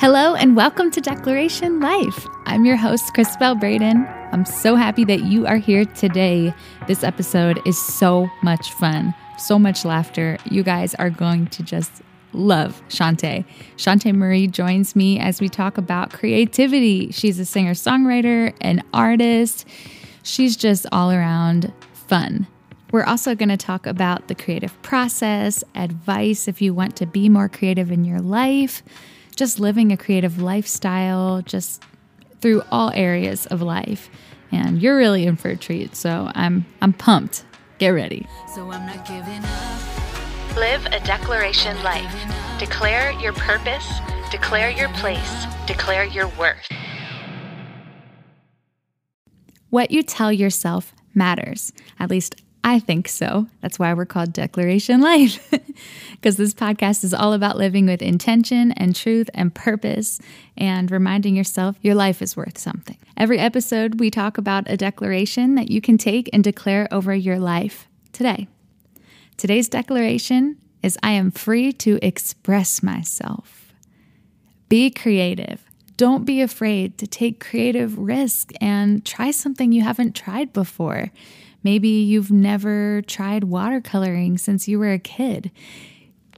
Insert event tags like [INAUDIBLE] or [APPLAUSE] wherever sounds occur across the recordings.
Hello and welcome to Declaration Life. I'm your host, Christabel Braden. I'm so happy that you are here today. This episode is so much fun, so much laughter. You guys are going to just love Shantae. Shantae Marie joins me as we talk about creativity. She's a singer songwriter, an artist. She's just all around fun. We're also going to talk about the creative process, advice if you want to be more creative in your life just living a creative lifestyle, just through all areas of life. And you're really in for a treat. So I'm I'm pumped. Get ready. So I'm not giving up. Live a declaration life. Declare your purpose, declare your place, declare your worth. What you tell yourself matters. At least I think so. That's why we're called Declaration Life, [LAUGHS] because this podcast is all about living with intention and truth and purpose and reminding yourself your life is worth something. Every episode, we talk about a declaration that you can take and declare over your life today. Today's declaration is I am free to express myself. Be creative. Don't be afraid to take creative risk and try something you haven't tried before. Maybe you've never tried watercoloring since you were a kid.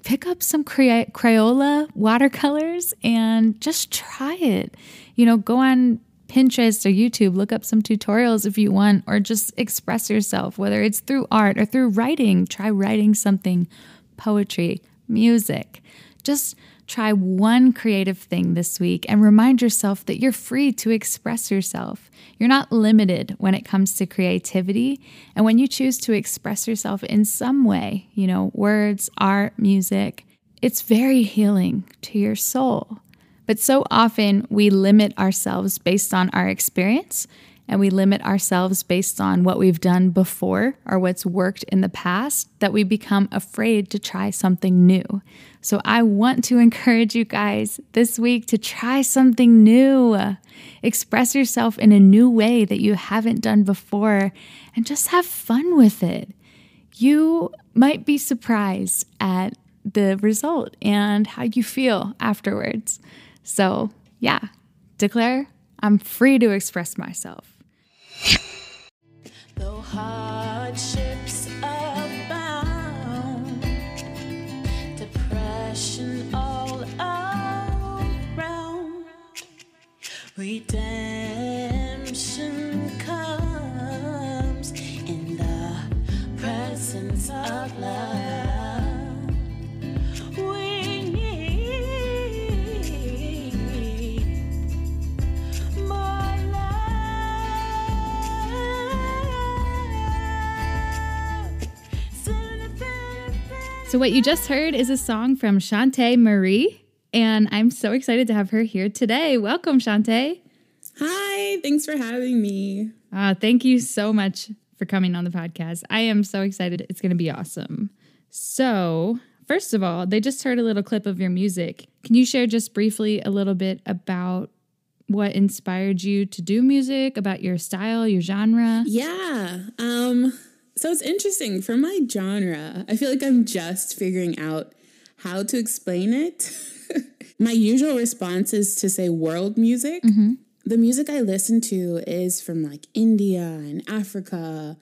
Pick up some Crayola watercolors and just try it. You know, go on Pinterest or YouTube, look up some tutorials if you want, or just express yourself, whether it's through art or through writing. Try writing something, poetry, music. Just Try one creative thing this week and remind yourself that you're free to express yourself. You're not limited when it comes to creativity. And when you choose to express yourself in some way, you know, words, art, music, it's very healing to your soul. But so often we limit ourselves based on our experience and we limit ourselves based on what we've done before or what's worked in the past that we become afraid to try something new. So I want to encourage you guys this week to try something new. Express yourself in a new way that you haven't done before and just have fun with it. You might be surprised at the result and how you feel afterwards. So, yeah, declare I'm free to express myself. Though hardships So, what you just heard is a song from Shantae Marie, and I'm so excited to have her here today. Welcome, Shantae. Hi, thanks for having me. Uh, thank you so much for coming on the podcast. I am so excited. It's going to be awesome. So, first of all, they just heard a little clip of your music. Can you share just briefly a little bit about what inspired you to do music, about your style, your genre? Yeah. Um, so it's interesting for my genre. I feel like I'm just figuring out how to explain it. [LAUGHS] my usual response is to say world music. Mm-hmm. The music I listen to is from like India and Africa.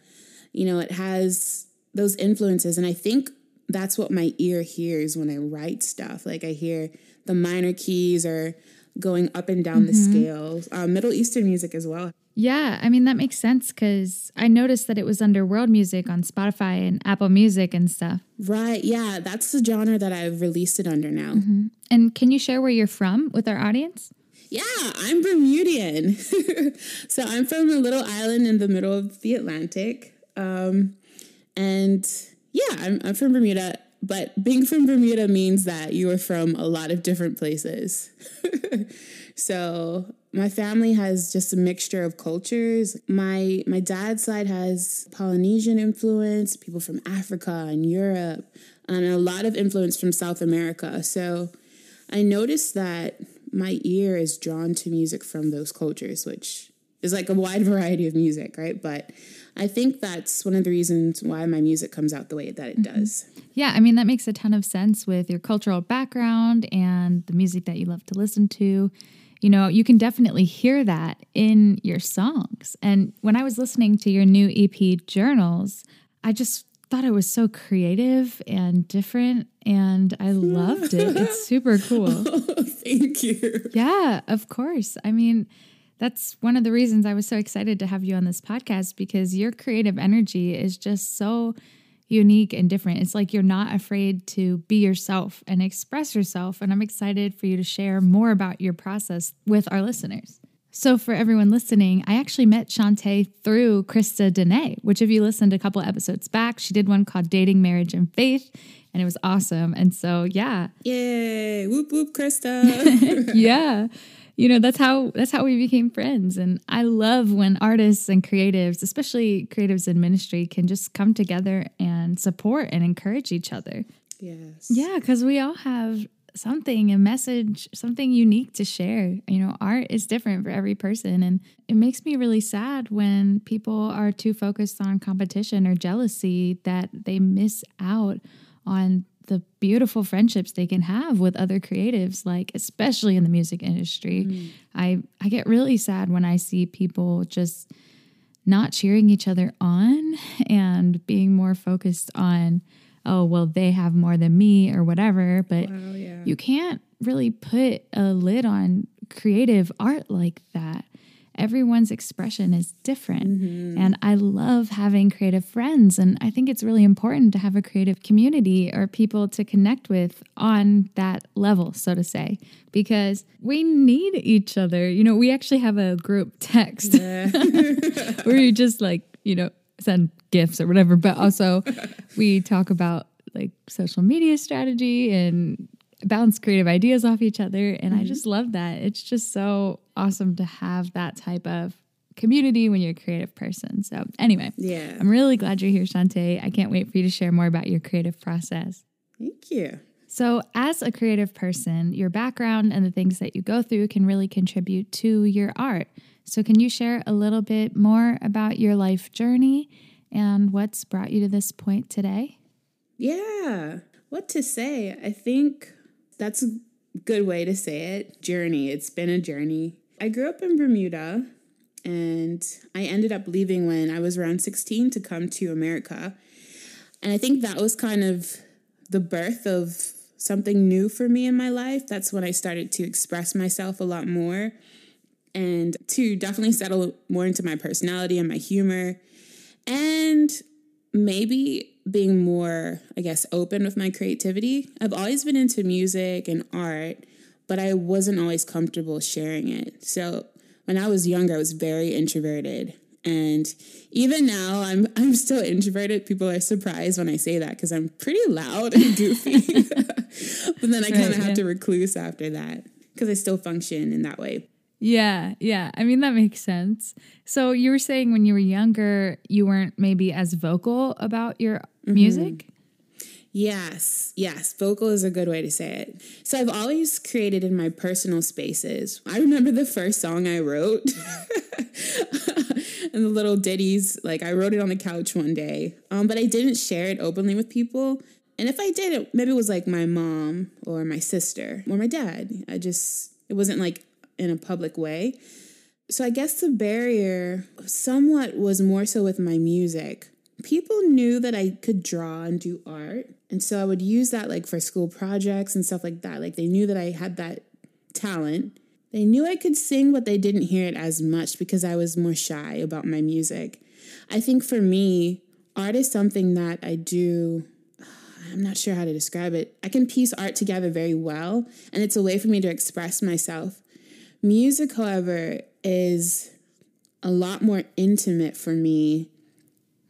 You know, it has those influences. And I think that's what my ear hears when I write stuff. Like I hear the minor keys or going up and down mm-hmm. the scales. Uh, Middle Eastern music as well. Yeah, I mean that makes sense because I noticed that it was under world music on Spotify and Apple Music and stuff. Right. Yeah, that's the genre that I've released it under now. Mm-hmm. And can you share where you're from with our audience? Yeah, I'm Bermudian. [LAUGHS] so I'm from a little island in the middle of the Atlantic, um, and yeah, I'm, I'm from Bermuda. But being from Bermuda means that you are from a lot of different places. [LAUGHS] so my family has just a mixture of cultures. My my dad's side has Polynesian influence, people from Africa and Europe, and a lot of influence from South America. So I noticed that my ear is drawn to music from those cultures, which is like a wide [LAUGHS] variety of music, right? But I think that's one of the reasons why my music comes out the way that it mm-hmm. does. Yeah, I mean, that makes a ton of sense with your cultural background and the music that you love to listen to. You know, you can definitely hear that in your songs. And when I was listening to your new EP, Journals, I just thought it was so creative and different and I loved it. It's [LAUGHS] super cool. [LAUGHS] Thank you. Yeah, of course. I mean, that's one of the reasons I was so excited to have you on this podcast because your creative energy is just so unique and different. It's like you're not afraid to be yourself and express yourself. And I'm excited for you to share more about your process with our listeners. So, for everyone listening, I actually met Shantae through Krista Dene, which, if you listened a couple episodes back, she did one called Dating, Marriage, and Faith, and it was awesome. And so, yeah. Yay. Whoop, whoop, Krista. [LAUGHS] yeah you know that's how that's how we became friends. And i love when artists and creatives especially creatives in ministry can just come together and support and encourage each other. Yes. Yeah because we all have something a message something unique to share. You know art is different for every person. And it makes me really sad when people are too focused on competition or jealousy that they miss out on the beautiful friendships they can have with other creatives like especially in the music industry mm. i i get really sad when i see people just not cheering each other on [LAUGHS] and being more focused on oh well they have more than me or whatever but wow, yeah. you can't really put a lid on creative art like that everyone's expression is different. Mm-hmm. And I love having creative friends. And I think it's really important to have a creative community or people to connect with on that level, so to say, because we need each other. You know, we actually have a group text yeah. [LAUGHS] where you just like, you know, send gifts or whatever, but also we talk about like social media strategy and bounce creative ideas off each other. And mm-hmm. I just love that. It's just so awesome to have that type of community when you're a creative person. So, anyway, yeah, I'm really glad you're here, Shantae. I can't wait for you to share more about your creative process. Thank you. So, as a creative person, your background and the things that you go through can really contribute to your art. So, can you share a little bit more about your life journey and what's brought you to this point today? Yeah, what to say? I think that's a good way to say it. Journey. It's been a journey. I grew up in Bermuda and I ended up leaving when I was around 16 to come to America. And I think that was kind of the birth of something new for me in my life. That's when I started to express myself a lot more and to definitely settle more into my personality and my humor. And maybe being more, I guess, open with my creativity. I've always been into music and art, but I wasn't always comfortable sharing it. So when I was younger, I was very introverted. And even now, I'm I'm still introverted. People are surprised when I say that because I'm pretty loud and goofy. [LAUGHS] but then I kind of right, have yeah. to recluse after that because I still function in that way. Yeah, yeah. I mean, that makes sense. So you were saying when you were younger, you weren't maybe as vocal about your mm-hmm. music? Yes, yes. Vocal is a good way to say it. So I've always created in my personal spaces. I remember the first song I wrote [LAUGHS] and the little ditties. Like I wrote it on the couch one day, um, but I didn't share it openly with people. And if I did, it maybe it was like my mom or my sister or my dad. I just, it wasn't like in a public way. So I guess the barrier somewhat was more so with my music. People knew that I could draw and do art. And so I would use that like for school projects and stuff like that. Like they knew that I had that talent. They knew I could sing, but they didn't hear it as much because I was more shy about my music. I think for me, art is something that I do [SIGHS] I'm not sure how to describe it. I can piece art together very well, and it's a way for me to express myself. Music, however, is a lot more intimate for me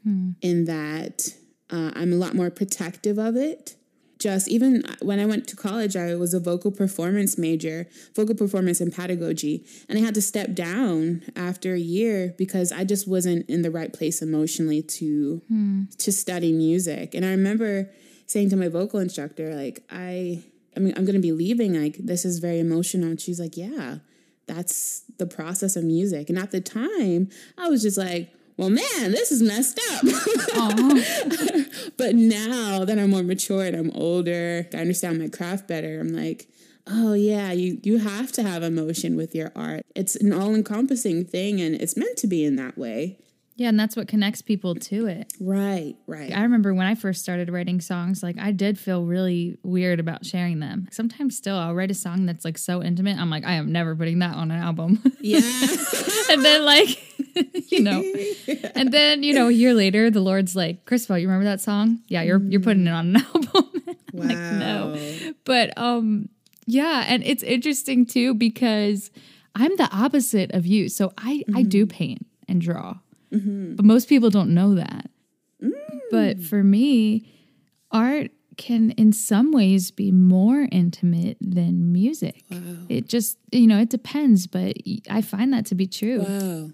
hmm. in that uh, I'm a lot more protective of it. Just even when I went to college, I was a vocal performance major, vocal performance and pedagogy. And I had to step down after a year because I just wasn't in the right place emotionally to hmm. to study music. And I remember saying to my vocal instructor, like, I I mean, I'm gonna be leaving. Like, this is very emotional. And she's like, Yeah, that's the process of music. And at the time, I was just like, well, man, this is messed up. Uh-huh. [LAUGHS] but now that I'm more mature and I'm older, I understand my craft better. I'm like, oh yeah, you you have to have emotion with your art. It's an all-encompassing thing and it's meant to be in that way. Yeah, and that's what connects people to it. Right, right. I remember when I first started writing songs, like I did feel really weird about sharing them. Sometimes still I'll write a song that's like so intimate. I'm like, I am never putting that on an album. Yeah. [LAUGHS] and then like [LAUGHS] you know. And then, you know, a year later the Lord's like, Christabel, you remember that song? Yeah, you're you're putting it on an [LAUGHS] album. wow. like, no. But um yeah, and it's interesting too because I'm the opposite of you. So I I do paint and draw. Mm-hmm. But most people don't know that. Mm. But for me, art can in some ways be more intimate than music. It just, you know, it depends, but I find that to be true. Wow.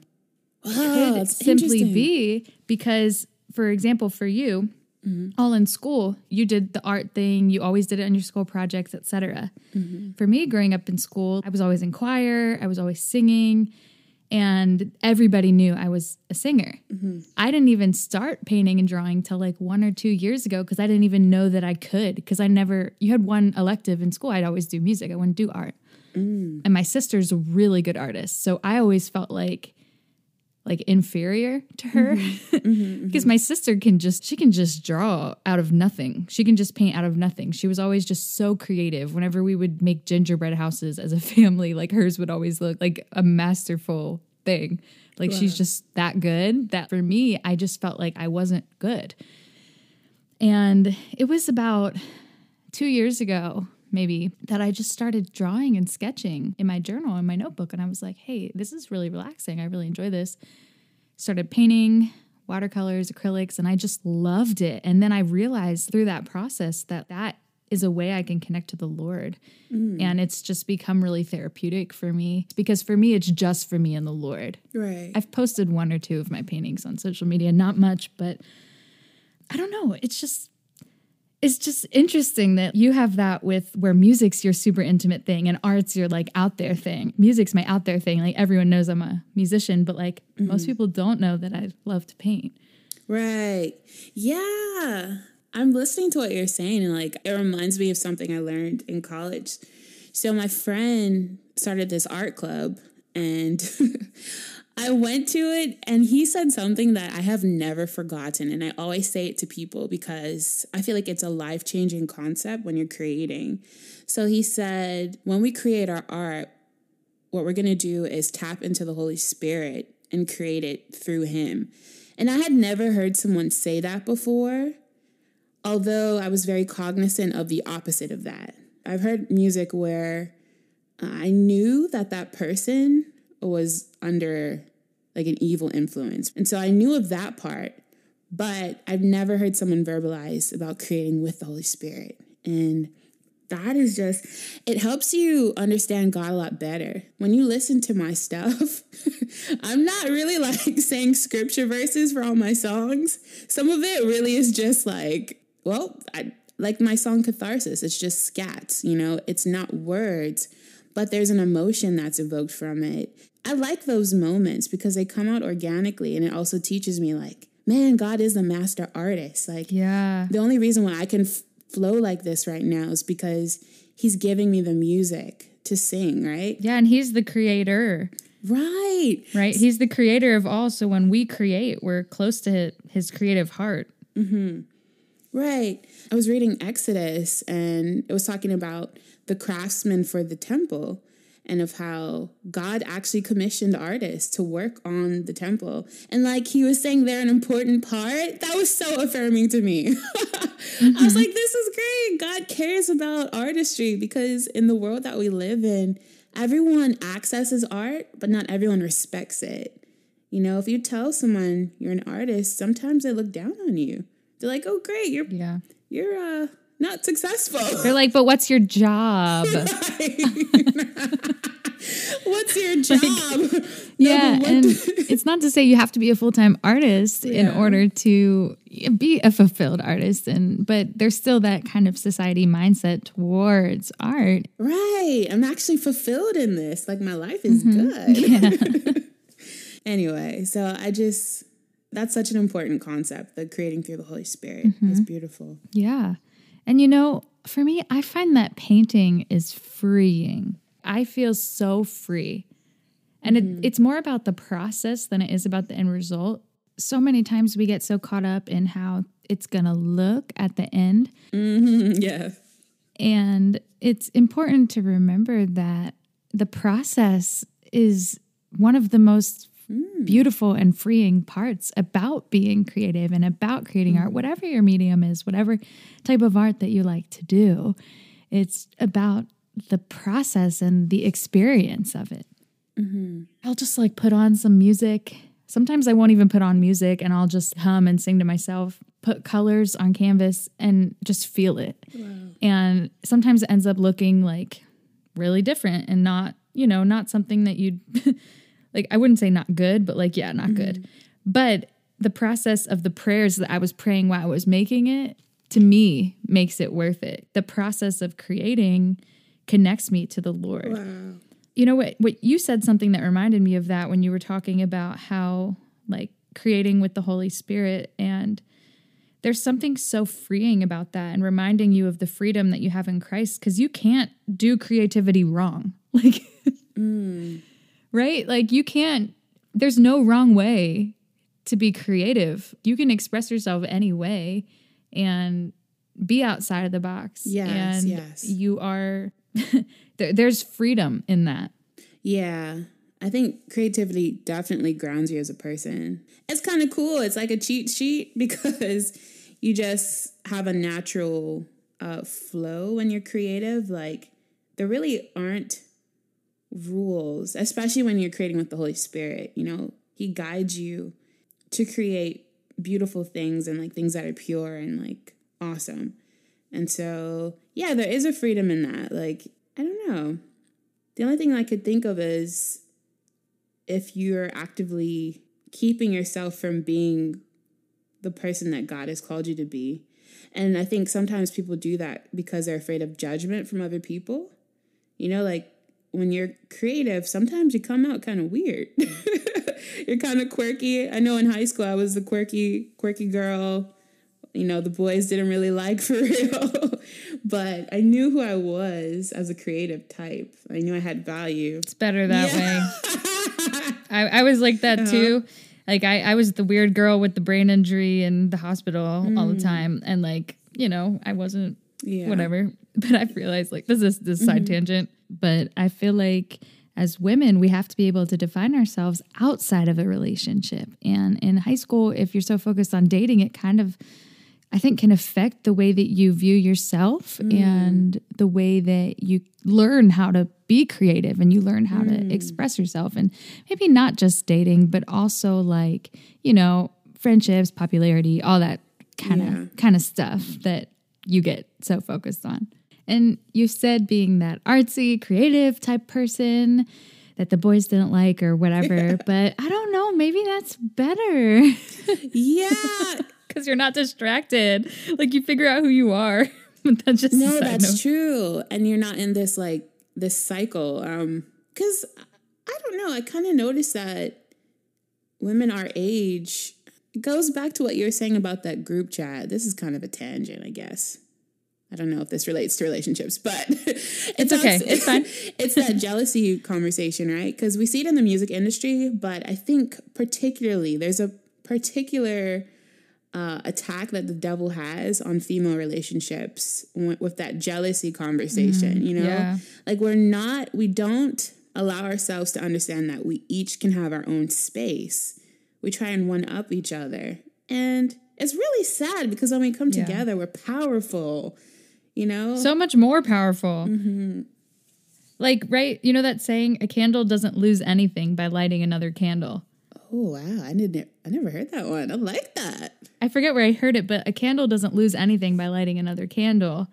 Wow. Could simply be because, for example, for you, mm-hmm. all in school, you did the art thing, you always did it on your school projects, etc. Mm-hmm. For me, growing up in school, I was always in choir, I was always singing, and everybody knew I was a singer. Mm-hmm. I didn't even start painting and drawing till like one or two years ago because I didn't even know that I could because I never, you had one elective in school, I'd always do music, I wouldn't do art. Mm. And my sister's a really good artist. So I always felt like, like inferior to her. Mm-hmm. [LAUGHS] Mm-hmm, mm-hmm. Because my sister can just she can just draw out of nothing. She can just paint out of nothing. She was always just so creative. Whenever we would make gingerbread houses as a [LAUGHS] family like hers would always look like a masterful thing. Like she's just that good that for me i just felt like i wasn't good. And it was about two years ago maybe that I just started drawing and sketching in my journal in my notebook. And I was like, hey, this is really relaxing. I really enjoy this. Started painting watercolors, acrylics, and I just loved it. And then I realized through that process that that is a way I can connect to the Lord. Mm. And it's just become really therapeutic for me because for me, it's just for me and the Lord. Right. I've posted one or two of my paintings on social media, not much, but I don't know. It's just it's just interesting that you have that with where music's your super intimate thing and art's your like out there thing. Music's my out there thing. Like everyone knows I'm a musician, but like mm-hmm. most people don't know that I love to paint. Right. Yeah. I'm listening to what you're saying and like it reminds me of something I learned in college. So my friend started this art club and [LAUGHS] I went to it and he said something that I have never forgotten and I always say it to people because I feel like it's a life-changing concept when you're creating. So he said, when we create our art, what we're going to do is tap into the Holy Spirit and create it through him. And I had never heard someone say that before, although I was very cognizant of the opposite of that. I've heard music where uh, I knew that that person was under like an evil influence. And so I knew of that part, but I've never heard someone verbalize about creating with the Holy Spirit. And that is just, it helps you understand God a lot better. When you listen to my stuff, [LAUGHS] I'm not really like [LAUGHS] saying scripture verses for all my songs. Some of it really is just like, well, I, like my song Catharsis, it's just scats, you know, it's not words, but there's an emotion that's evoked from it. I like those moments because they come out organically and it also teaches me, like, man, God is the master artist. Like, Yeah. the only reason why I can f- flow like this right now is because he's giving me the music to sing, right? Yeah. And he's the creator, Right. right? He's the creator of all. So when we create, we're close to his creative heart. Mm-hmm. Right. I was reading Exodus and it was talking about the craftsmen for the temple and of how God actually commissioned artists to work on the temple. And like he was saying they're an important part. That was so affirming to me. [LAUGHS] I was like, this is great. God cares about artistry because in the world that we live in, everyone accesses art, but not everyone respects it. You know, if you tell someone you're an artist, sometimes they look down on you. They're like, "Oh, great, you're Yeah. you're uh not successful. They're like, but what's your job? [LAUGHS] [LAUGHS] What's your job. [LAUGHS] yeah, and it's not to say you have to be a full time artist yeah. in order to be a fulfilled artist, and but there's still that kind of society mindset towards art. Right. I'm actually fulfilled in this. Like my life is mm-hmm. good. Yeah. anyway, so I just that's such an important concept, the creating through the Holy Spirit. Mm-hmm. Beautiful. Yeah. And you know, for me, I find that painting is freeing. I feel so free. And mm-hmm. it, it's more about the process than it is about the end result. So many times we get so caught up in how it's going to look at the end. Mm-hmm. [LAUGHS] Yeah. And it's important to remember that the process is one of the most mm. beautiful and freeing parts about being creative and about creating mm. art, whatever your medium is, whatever type of art that you like to do. It's about the process and the experience of it. Mm-hmm. I'll just like put on some music. Sometimes I won't even put on music and I'll just hum and sing to myself, put colors on canvas and just feel it. Wow. And sometimes it ends up looking like really different and not, you know, not something that you'd [LAUGHS] like I wouldn't say not good, but like yeah, not mm-hmm. good. But the process of the prayers that I was praying while I was making it to me makes it worth it. The process of creating connects me to the Lord. Wow. You know what what you said something that reminded me of that when you were talking about how like creating with the Holy Spirit and there's something so freeing about that and reminding you of the freedom that you have in Christ cuz you can't do creativity wrong. [LAUGHS] Like mm right? Like you can't, there's no wrong way to be creative. You can express yourself any way and be outside of the box. Yes, and yes. You are, [LAUGHS] there, there's freedom in that. Yeah. I think creativity definitely grounds you as a person. It's kind of cool. It's like a cheat sheet [LAUGHS] because you just have a natural uh, flow when you're creative. Like, there really aren't rules, especially when you're creating with the Holy Spirit. You know, He guides you to create beautiful things and like things that are pure and like awesome. And so, yeah, there is a freedom in that. Like, I don't know. The only thing I could think of is if you're actively keeping yourself from being the person that God has called you to be. And I think sometimes people do that because they're afraid of judgment from other people. You know, like when you're creative, sometimes you come out kind of weird. [LAUGHS] you're kind of quirky. I know in high school I was the quirky, quirky girl. You know, the boys didn't really like [LAUGHS] for real. but I knew who I was as a creative type. I knew I had value. It's better that yeah. way. [LAUGHS] I, I was like that uh-huh. too. Like I, I was the weird girl with the brain injury in the hospital mm. all the mm. time. And like, you know, I wasn't yeah. whatever. [LAUGHS] But I've realized like this is this side mm-hmm. tangent. But I feel like as women, we have to be able to define ourselves outside of a relationship. And in high school, if you're so focused on dating, it kind of, I think, can affect the way that you view yourself mm. and the way that you learn how to be creative and you learn how mm. to express yourself. And maybe not just dating, but also like, you know, friendships, popularity, all that kind of yeah. kind of stuff that you get so focused on. And you said being that artsy, creative type person that the boys didn't like or whatever, [LAUGHS] but I don't know, maybe that's better. yeah. [LAUGHS] Cuz you're not distracted. Like you figure out who you are. [LAUGHS] but that's just No, that's note. true. And you're not in this like this cycle um cuz I don't know, I kind of noticed that women our age goes back to what you were saying about that group chat. This is kind of a tangent, I guess. I don't know if this relates to relationships, but [LAUGHS] it's, it's okay. it's [LAUGHS] fine. it's that jealousy conversation, right? Because we see it in the music industry, but I think particularly there's a particular uh, attack that the devil has on female relationships with, with that jealousy conversation. Mm, you know, yeah. like we're not, we don't allow ourselves to understand that we each can have our own space. We try and one up each other, and it's really sad because when we come yeah. together, we're powerful you know? So much more powerful. Mm-hmm. Like, right? You know that saying, a candle doesn't lose anything by lighting another candle. Oh wow, I didn't I never heard that one. I like that. I forget where I heard it, but a candle doesn't lose anything by lighting another candle.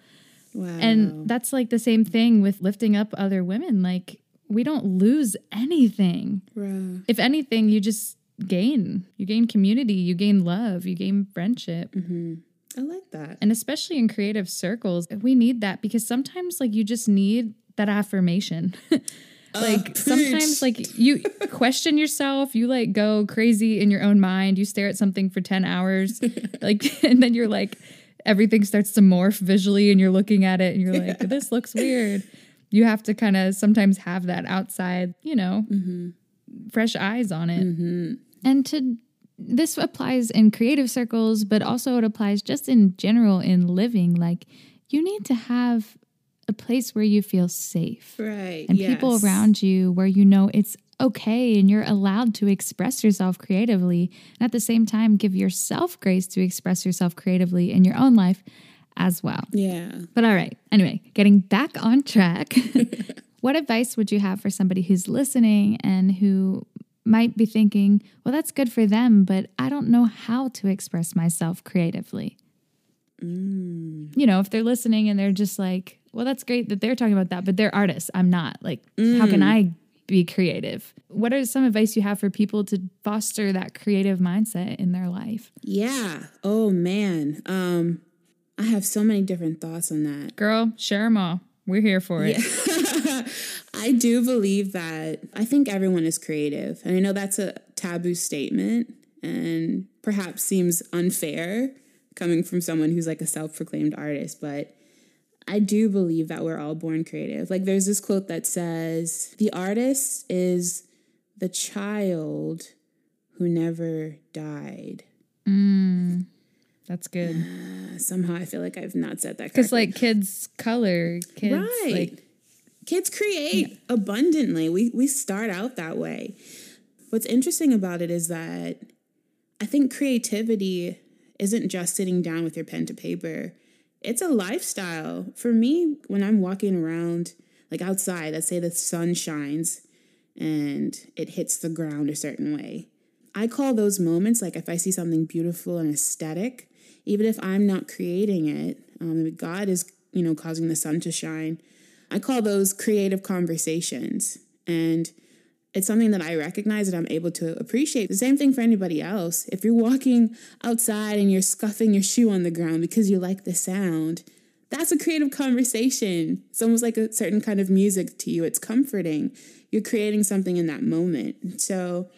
Wow. And that's like the same thing with lifting up other women. Like we don't lose anything. If anything, you just gain. You gain community, you gain love, you gain friendship. I like that. And especially in creative circles, we need that because sometimes like you just need that affirmation. [LAUGHS] like sometimes like you [LAUGHS] question yourself, you like go crazy in your own mind, you stare at something for 10 hours, [LAUGHS] like and then you're like everything starts to morph visually and you're looking at it and you're like this looks weird. You have to kind of sometimes have that outside, you know, mm-hmm. fresh eyes on it. Mm-hmm. And to this applies in creative circles, but also it applies just in general in living. Like you need to have a place where you feel safe Right. and people around you where you know it's okay and you're allowed to express yourself creatively. And at the same time, give yourself grace to express yourself creatively in your own life as well. Yeah. But all right, anyway, getting back on track, [LAUGHS] what advice would you have for somebody who's listening and who might be thinking, well, that's good for them, but I don't know how to express myself creatively? You know, if they're listening and they're just like, well, that's great that they're talking about that, but they're artists. I'm not. Like, how can I be creative? What are some advice you have for people to foster that creative mindset in their life? Yeah. Oh man. Um, I have so many different thoughts on that. Girl, share them all. We're here for it. [LAUGHS] I do believe that I think everyone is creative. And I know that's a taboo statement and perhaps seems unfair coming from someone who's like a self proclaimed artist, but I do believe that we're all born creative. Like there's this quote that says, The artist is the child who never died. Mm, that's good. [SIGHS] Somehow I feel like I've not said that Because like kids color, kids right. like Kids create abundantly. We we start out that way. What's interesting about it is that I think creativity isn't just sitting down with your pen to paper. It's a lifestyle. For me, when I'm walking around like outside, let's say the sun shines and it hits the ground a certain way. I call those moments like if I see something beautiful and aesthetic, even if I'm not creating it, um, God is, you know, causing the sun to shine. I call those creative conversations. And it's something that I recognize and I'm able to appreciate. The same thing for anybody else. If you're walking outside and you're scuffing your shoe on the ground because you like the sound, that's a creative conversation. It's almost like a certain kind of music to you. It's comforting. You're creating something in that moment. So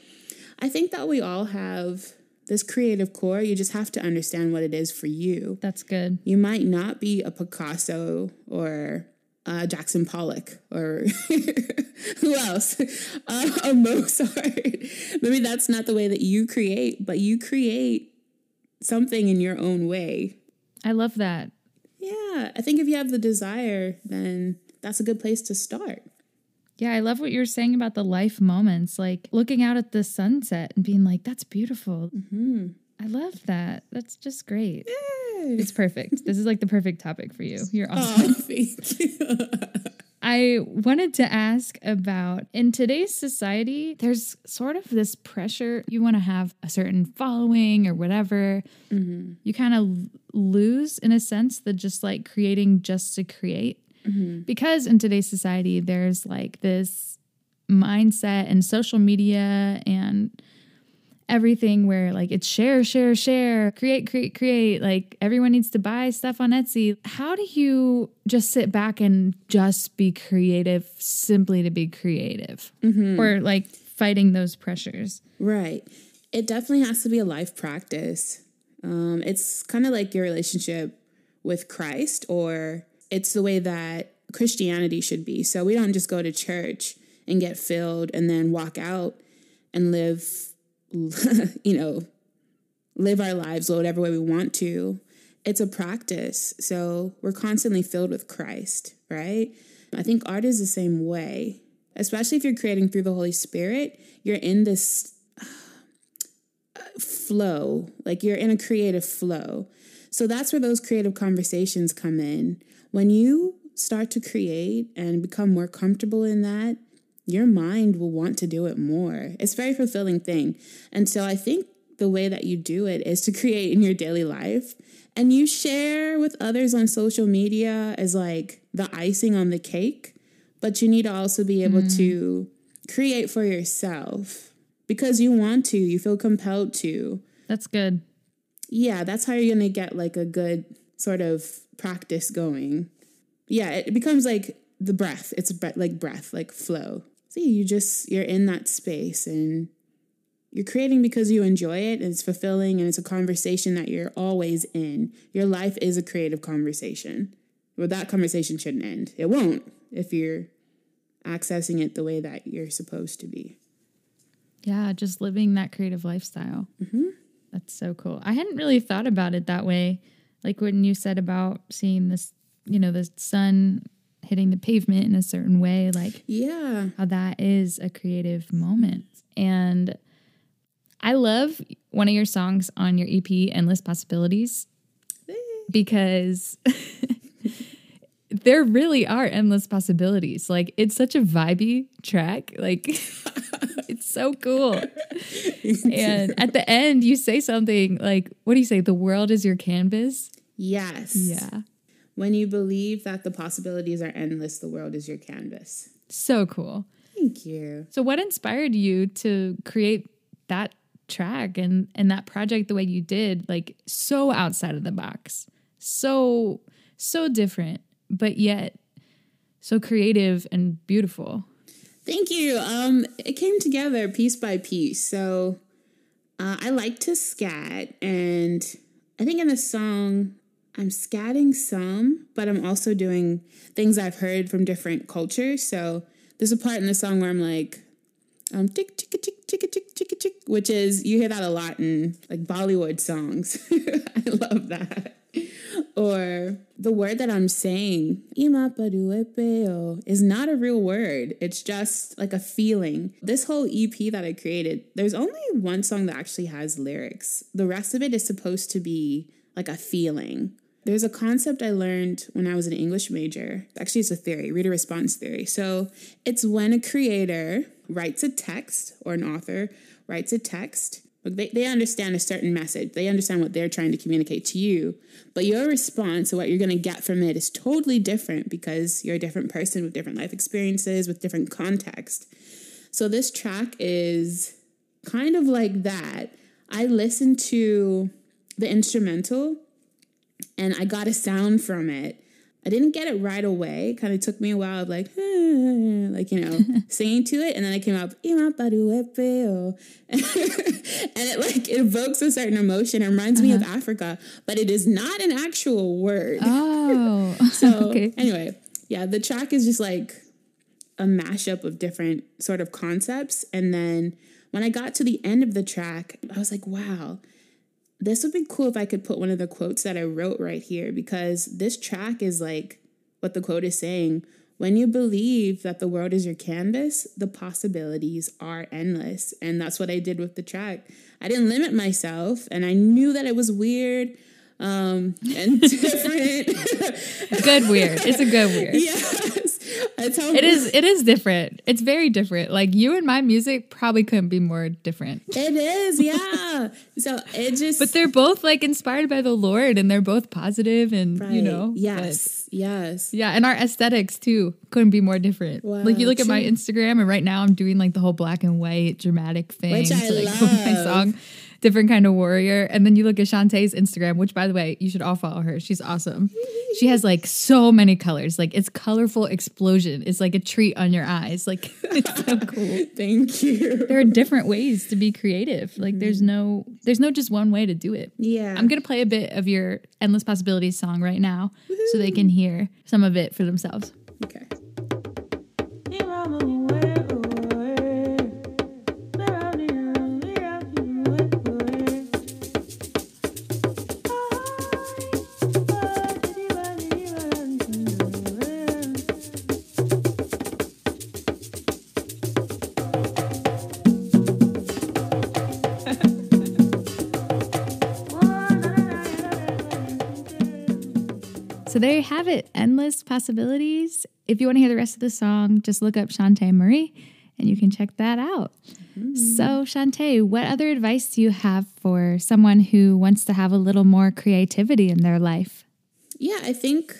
I think that we all have this creative core. You just have to understand what it is for you. that's good. You might not be a Picasso or uh, Jackson Pollock or [LAUGHS] who else? Uh, a Mozart. Maybe that's not the way that you create, but you create something in your own way. I love that. Yeah, I think if you have the desire, then that's a good place to start. Yeah, I love what you're saying about the life moments, like looking out at the sunset and being like, "That's beautiful." I love that. That's just great. It's perfect. this is like the perfect topic for you. You're oh, awesome. Oh, [LAUGHS] thank you. [LAUGHS] I wanted to ask about in today's society, there's sort of this pressure. You want to have a certain following or whatever. Mm-hmm. You kind of lose, in a sense, the just like creating just to create. Mm-hmm. Because in today's society, there's like this mindset and social media and everything where like it's share, share, share, create, create, create. Like everyone needs to buy stuff on Etsy. How do you just sit back and just be creative simply to be creative? Or like fighting those pressures? Right. It definitely has to be a life practice. Um, it's kind of like your relationship with Christ, or it's the way that Christianity should be. So we don't just go to church and get filled and then walk out and live, [LAUGHS] you know, live our lives whatever way we want to. It's a practice. So we're constantly filled with Christ, right? I think art is the same way, especially if you're creating through the Holy Spirit. You're in this uh, flow, like you're in a creative flow. So that's where those creative conversations come in. When you start to create and become more comfortable in that, your mind will want to do it more. It's a very fulfilling thing. And so I think the way that you do it is to [LAUGHS] create in your daily life and you share with others on social media as like the icing on the cake. but you need to also be able mm. to create for yourself because you want to, you feel compelled to. That's good. Yeah, that's how you're going to get like a good sort of practice going. Yeah, it becomes like the breath. It's like breath, like flow. See, you just you're in that space and you're creating because you enjoy it, and it's fulfilling, and it's a conversation that you're always in. Your life is a creative conversation. Well, that conversation shouldn't end. It won't if you're accessing it the way that you're supposed to be. Yeah, just living that creative lifestyle. Mm-hmm. That's so cool. I hadn't really thought about it that way. Like when you said about seeing this, you know, the sun hitting the pavement in a certain way, like, yeah, how that is a creative moment. And I love one of your songs on your EP, Endless Possibilities, because [LAUGHS] there really are endless possibilities. Like, it's such a vibey track. Like, [LAUGHS] it's so cool. [LAUGHS] and at the end, you say something like, what do you say? The world is your canvas? Yes. Yeah. When you believe that the possibilities are endless, the world is your canvas. So cool. Thank you. So, what inspired you to create that track and and that project the way you did like so outside of the box so so different but yet so creative and beautiful thank you um it came together piece by piece so uh, i like to scat and i think in the song i'm scatting some but i'm also doing things i've heard from different cultures so there's a part in the song where i'm like um, tick, tick, tick, tick, tick, tick, tick, which is, you hear that a lot in like Bollywood songs. [LAUGHS] I love that. Or the word that I'm saying, is not a real word. It's just like a feeling. This whole EP that I created, there's only one song that actually has lyrics. The rest of it is supposed to be like a feeling. There's a concept I learned when I was an English major. Actually, it's a theory, reader response theory. So it's when a creator writes a text or an author writes a text. They, they understand a certain message. They understand what they're trying to communicate to you. But your response or what you're going to get from it is totally different because you're a different person with different life experiences, with different context. So this track is kind of like that. I listened to the instrumental and I got a sound from it. I didn't get it right away. It kind of took me a while of like, [LAUGHS] like you know, [LAUGHS] singing to it, and then I came up, [LAUGHS] and it like evokes a certain emotion. It reminds uh-huh. me of uh-huh. Africa, but it is not an actual word. Oh, so okay. anyway, yeah, the track is just like a mashup of different sort of concepts, and then when I got to the end of the track, I was like, wow this would be cool if I could put one of the quotes that I wrote right here because this track is like what the quote is saying. When you believe that the world is your canvas, the possibilities are endless. And that's what I did with the track. I didn't limit myself, and I knew that it was weird um, and [LAUGHS] different. good weird. It's a good weird. Yes. It is it is different. It's very different. Like you and my music probably couldn't be more different. It is, yeah. so it just But they're both like inspired by the Lord and they're both positive and right. you know. Yes. But, yes. Yeah, and our aesthetics too couldn't be more different. Wow, like you look true. at my Instagram and right now I'm doing like the whole black and white dramatic thing. Which I like, [LAUGHS] love. my song different kind of warrior. And then you look at Shantae's Instagram, which by the way, you should all follow her. She's awesome. She has like so many colors. Like it's colorful explosion. It's like a treat on your eyes. Like [LAUGHS] it's so [LAUGHS] cool. Thank you. There are different ways to be creative. Like there's mm-hmm. no there's no just one way to do it. Yeah. I'm gonna play a bit of your Endless Possibilities song right now Woo-hoo. so they can hear some of it for themselves. Okay. There you have it endless possibilities. If you want to hear the rest of the song, just look up Shantae Marie and you can check that out. Mm-hmm. So, Shantae, what other advice do you have for someone who wants to have a little more creativity in their life? Yeah, I think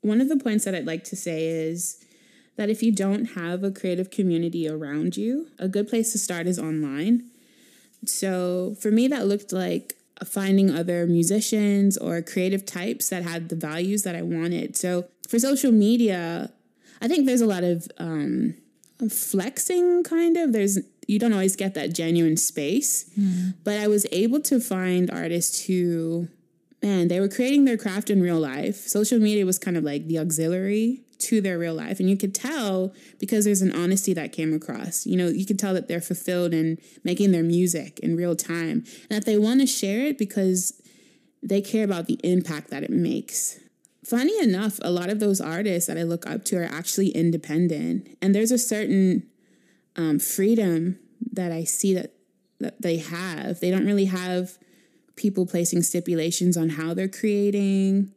one of the points that I'd like to say is that if you don't have a creative community around you, a good place to start is online. So for me, that looked like finding other musicians or creative types that had the values that I wanted. So for social media, I think there's a lot of um, flexing, kind of. There's you don't always get that genuine space, mm. but I was able to find artists who, man, they were creating their craft in real life. Social media was kind of like the auxiliary to their real life. And you could tell because there's an honesty that came across. You know, you could tell that they're fulfilled in making their music in real time and that they want to share it because they care about the impact that it makes. Funny enough, a lot of those artists that I look up to are actually independent. And there's a certain um, freedom that I see that, that they have. They don't really have people placing stipulations on how they're creating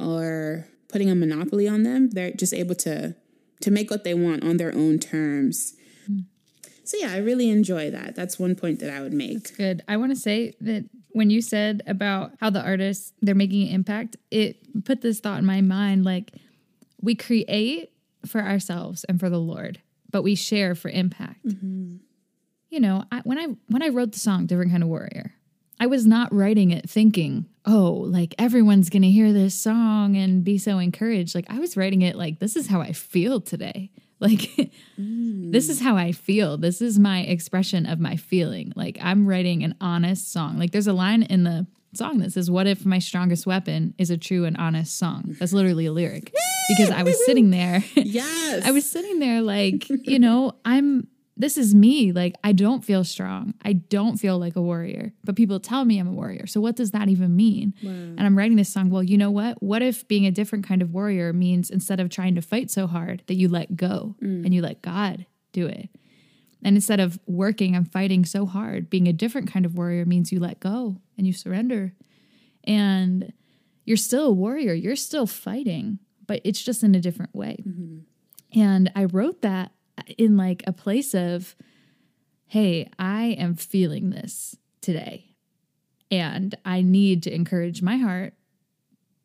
or putting a monopoly on them. They're just able to to make what they want on their own terms. Mm. So yeah, I really enjoy that. That's one point that I would make. That's good. I want to say that when you said about how the artists they're making an impact, it put this thought in my mind like we create for ourselves and for the Lord, but we share for impact. Mm-hmm. You know, I, when I when I wrote the song "Different Kind of Warrior," I was not writing it thinking, oh, like everyone's going to hear this song and be so encouraged. Like I was writing it like, this is how I feel today. [LAUGHS] Like, mm. this is how I feel. This is my expression of my feeling. Like, I'm writing an honest song. Like, there's a line in the song that says, What if my strongest weapon is a true and honest song? That's literally a lyric. Because I was sitting there. [LAUGHS] Yes. [LAUGHS] I was sitting there, like, you know, I'm this is me. Like, I don't feel strong. I don't feel like a warrior, but people tell me I'm a warrior. So, what does that even mean? Wow. And I'm writing this song. Well, you know what? What if being a different kind of warrior means instead of trying to fight so hard, that you let go mm. and you let God do it? And instead of working and fighting so hard, being a different kind of warrior means you let go and you surrender. And you're still a warrior, you're still fighting, but it's just in a different way. Mm-hmm. And I wrote that in like a place of, hey, I am feeling this today. And I need to encourage my heart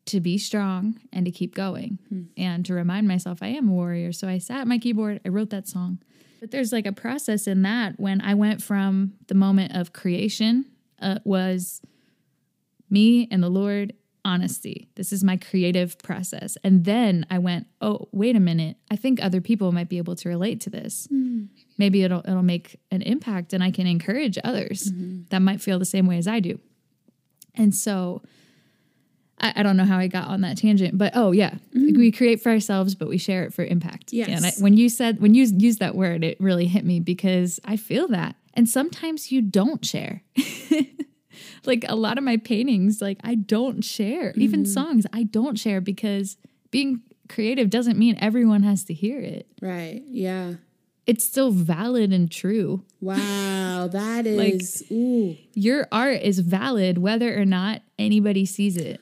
to be strong and to keep going hmm. and to remind myself I am a warrior. So I sat at my keyboard, I wrote that song. But there's like a process in that when I went from the moment of creation uh, was me and the Lord honesty. This is my creative process. And then I went, "Oh, wait a minute. I think other people might be able to relate to this. Mm. Maybe it'll it'll make an impact and I can encourage others mm-hmm. that might feel the same way as I do." And so I, I, don't know how I got on that tangent, but oh yeah, mm-hmm. we create for ourselves, but we share it for impact. Yes. And I, when you said when you used that word, it really hit me because I feel that. And sometimes you don't share. [LAUGHS] like a lot of my paintings, like I don't share. Mm-hmm. Even songs, I don't share because being creative doesn't mean everyone has to hear it. Right. Yeah. It's still valid and true. Wow, [LAUGHS] that is like, ooh. Your art is valid whether or not anybody sees it.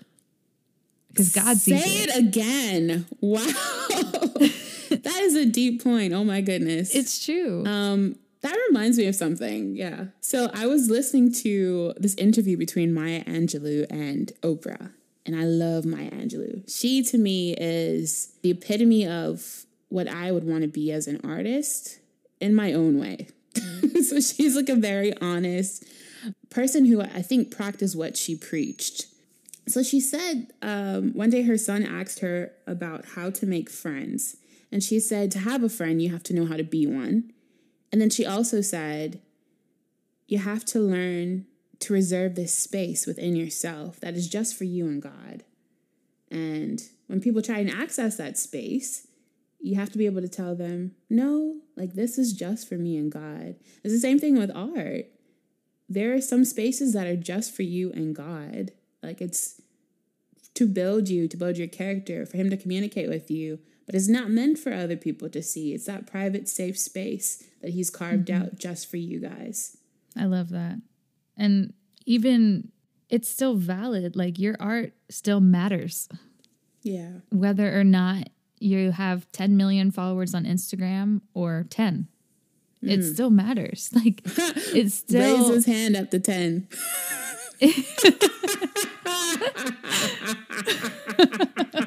Because God Say sees it. Say it again. [LAUGHS] Wow. [LAUGHS] that is a deep point. Oh my goodness. It's true. Um that reminds me of something. Yeah. So I was listening to this interview between Maya Angelou and Oprah. And I love Maya Angelou. She to me is the epitome of what I would want to be as an artist in my own way. [LAUGHS] so she's like a very honest person who I think practiced what she preached. So she said um, one day her son asked her about how to make friends. And she said, to have a friend, you have to know how to be one. And then she also said, you have to learn to reserve this space within yourself that is just for you and God. And when people try and access that space, you have to be able to tell them, no, like this is just for me and God. It's the same thing with art. There are some spaces that are just for you and God. Like it's to build you, to build your character, for Him to communicate with you, but it's not meant for other people to see. It's that private, safe space that He's carved mm-hmm. out just for you guys. I love that. And even it's still valid. Like your art still matters. Yeah. Whether or not you have 10 million followers on Instagram or 10. Mm. It still matters. [LAUGHS] Like [LAUGHS] it's still raise his hand up to 10. [LAUGHS]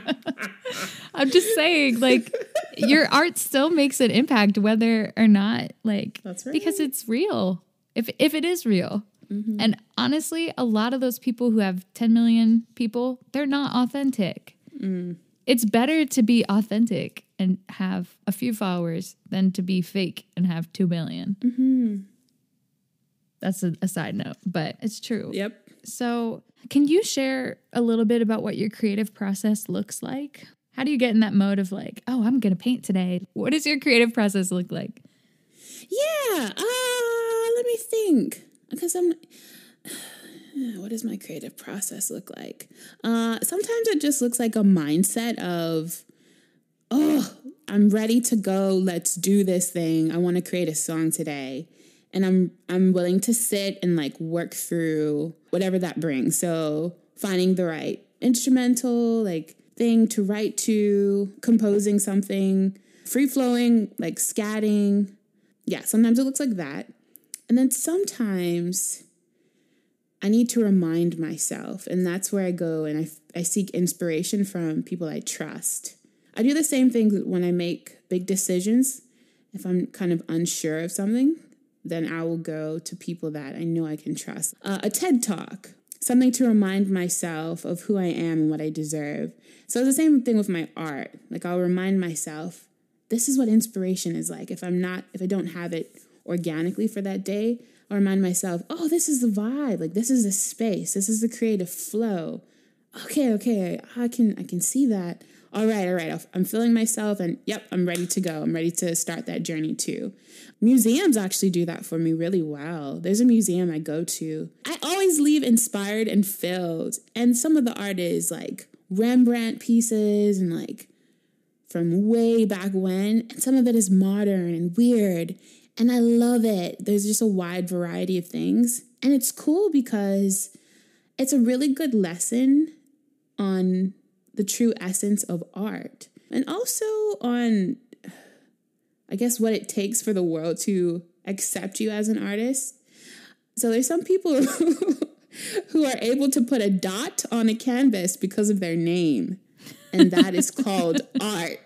I'm just saying, like, your [LAUGHS] art still makes an impact whether or not like That's right. because it's real. If if it is real. Mm-hmm. And honestly, a lot of those people who have 10 million people, they're not authentic. Mm. It's better to be authentic and have a few followers than to be fake and have 2 million. Mm-hmm. That's a, a side note, but it's true. Yep. So, can you share a little bit about what your creative process looks like? How do you get in that mode of like, oh, I'm going to paint today? What does your creative process look like? Yeah. Uh, let me think. Because I'm. [SIGHS] What does my creative process look like? Uh, sometimes it just looks like a mindset of, oh, I'm ready to go. Let's do this thing. I want to create a song today, and I'm I'm willing to sit and like work through whatever that brings. So finding the right instrumental like thing to write to, composing something, free flowing like scatting. Yeah, sometimes it looks like that. And then sometimes I need to remind myself, and that's where I go and I, I seek inspiration from people I trust. I do the same thing when I make big decisions. If I'm kind of unsure of something, then I will go to people that I know I can trust. Uh, a TED talk, something to remind myself of who I am and what I deserve. So it's the same thing with my art. Like I'll remind myself, this is what inspiration is like. If I'm not, if I don't have it organically for that day, I'll remind myself, oh, this is the vibe. Like this is the space. This is the creative flow. Okay, okay, I can I can see that. All right, all right. I'm feeling myself, and yep, I'm ready to go. I'm ready to start that journey too. Museums actually do that for me really well. There's a museum I go to. I always leave inspired and filled, and some of the art is like Rembrandt pieces and like from way back when, and some of it is modern and weird. And I love it. There's just a wide variety of things. And it's cool because it's a really good lesson on the true essence of art and also on, I guess, what it takes for the world to accept you as an artist. So there's some people [LAUGHS] who are able to put a dot on a canvas because of their name, and that is called [LAUGHS] art. [LAUGHS]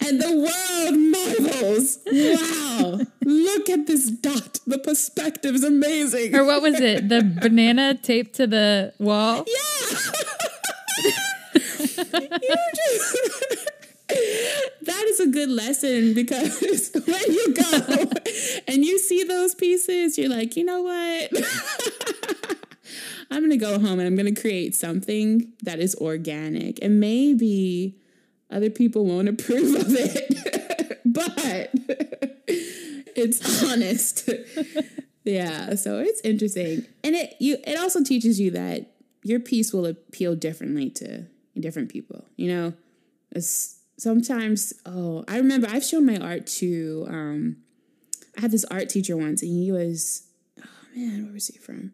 and the world marvels. Wow, look at this dot. The perspective is amazing. Or what was it? The banana taped to the wall? [LAUGHS] that is a good lesson because [LAUGHS] when you go [LAUGHS] and you see those pieces, you're like, you know what? I'm going to go home and I'm going to create something that is organic. And maybe other people won't approve of it, but it's honest. yeah, so it's interesting. And it you it also teaches you that your piece will appeal differently to different people. You know, it's sometimes. Oh, I remember I've shown my art to. Um, I had this art teacher once, and he was. Oh man, where was he from?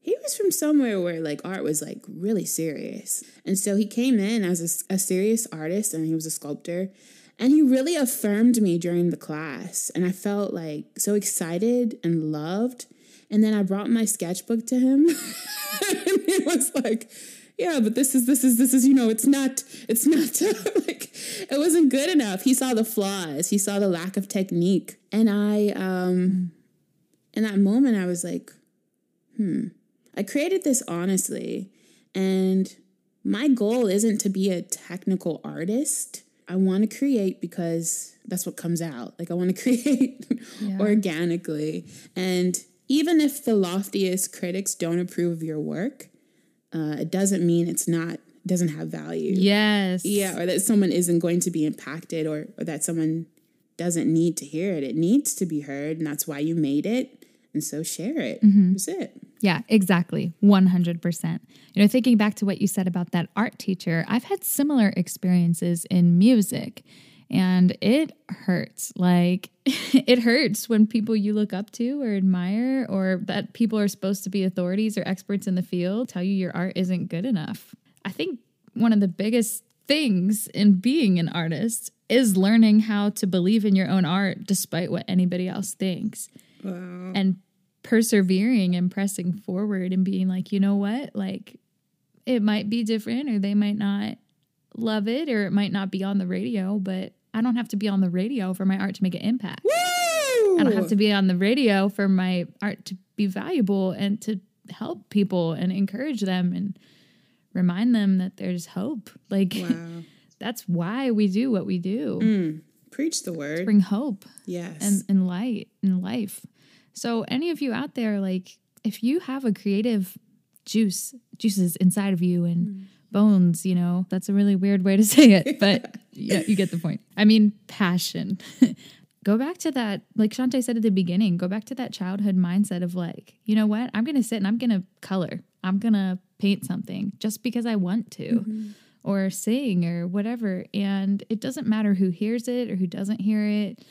He was from somewhere where like art was like really serious, and so he came in as a, a serious artist, and he was a sculptor. And he really affirmed me during the class. And I felt like so excited and loved. And then I brought my sketchbook to him. [LAUGHS] and he was like, yeah, but this is this is this is you know it's not it's not [LAUGHS] like it wasn't good enough. He saw the flaws. He saw the lack of technique. And I um in that moment I was like, hmm. I created this honestly and my goal isn't to be a technical artist. I want to create because that's what comes out. Like I want to [LAUGHS] create yeah. organically. And even if the loftiest critics don't approve of your work, uh, it doesn't mean it's not doesn't have value. Yes. Yeah, or that someone isn't going to be impacted or, or that someone doesn't need to hear it. It needs to be heard, and that's why you made it. And so share it. Mm-hmm. That's it. Yeah, exactly. 100%. You know, thinking back to what you said about that art teacher, I've had similar experiences in music and it hurts. Like, [LAUGHS] it hurts when people you look up to or admire, or that people are supposed to be authorities or experts in the field, tell you your art isn't good enough. I think one of the biggest things in being an artist is learning how to believe in your own art despite what anybody else thinks. Wow. And persevering and pressing forward and being like, you know what? Like, it might be different or they might not love it or it might not be on the radio, but I don't have to be on the radio for my art to make an impact. Woo! I don't have to be on the radio for my art to be valuable and to help people and encourage them and remind them that there's hope. Like Wow. [LAUGHS] that's why we do what we do. Mm. Preach the word. Bring hope yes. and, and light in life. So any of you out there, like if you have a creative juice, juices inside of you and bones, you know, that's a really weird way to [LAUGHS] say it, but [LAUGHS] yeah, you get the point. I mean, passion. [LAUGHS] go back to that, like Chante said at the beginning, go back to that childhood mindset of like, you know what? I'm going to sit and I'm going to color. I'm going to paint something just because I want to. Mm-hmm. Or sing or whatever. And it doesn't matter who hears it or who doesn't hear it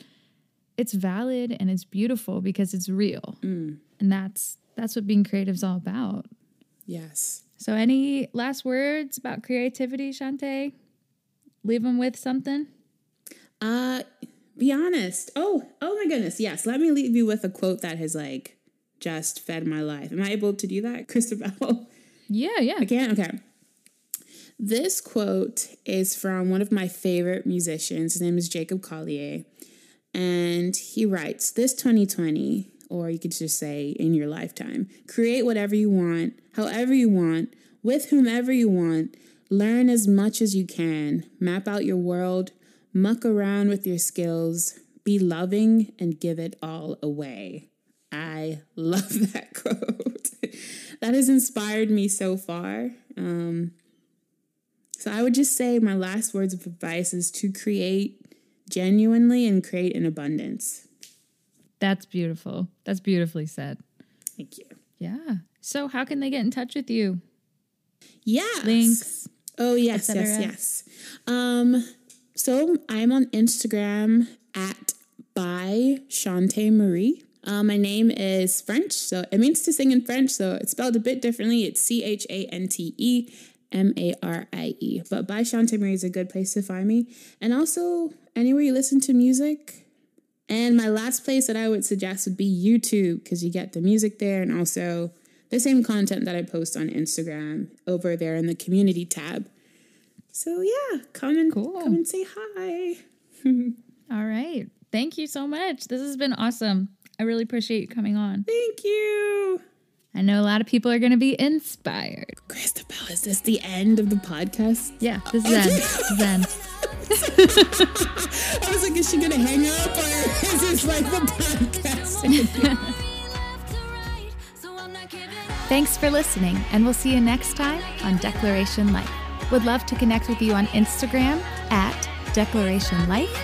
it's valid and it's beautiful because it's real mm. and that's that's what being creative is all about yes. So any last words about creativity Chante? leave them with something Uh, be honest. Oh, oh my goodness. Yes. Let me leave you with a quote that has like just fed my life. Am I able to do that, [LAUGHS] Christabel? yeah yeah I can? Okay. This quote is from one of my favorite musicians. His name is Jacob Collier. And he writes This 2020, or you could just say in your lifetime, create whatever you want, however you want, with whomever you want. Learn as much as you can. Map out your world. Muck around with your skills. Be loving and give it all away. I [LAUGHS] love that quote. that has inspired me so far. Um, so I would just say my last words of advice is to create genuinely and create in abundance. That's beautiful that's beautifully said Thank you. yeah so how can they get in touch with you Yes. links Oh yes, yes, yes. Um, so I'm on Instagram at by Chante Marie. Uh, my name is French, so it means to sing in French. So it's spelled a bit differently. It's C H A N T E M A R I E. But by Chante Marie is a good place to find me, and also anywhere you listen to music. And my last place that I would suggest would be YouTube because you get the music there and also the same content that I post on Instagram over there in the community tab. So yeah, come and Cool. come and say hi. [LAUGHS] all right thank you so much this has been awesome i really appreciate you coming on Thank you. i know a lot of people are going to be inspired Christabel, is this the end of the podcast? yeah this is oh, end this is end [LAUGHS] [LAUGHS] I was like, is she gonna hang up or is this like the podcast? [LAUGHS] Thanks for listening, and we'll see you next time on Declaration Life. Would love to connect with you on Instagram at Declaration Life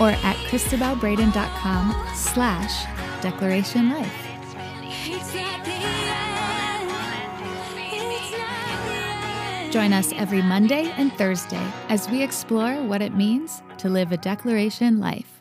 or at christabelbraden.com slash Declaration Life. Join us every Monday and Thursday as we explore what it means to live a declaration life.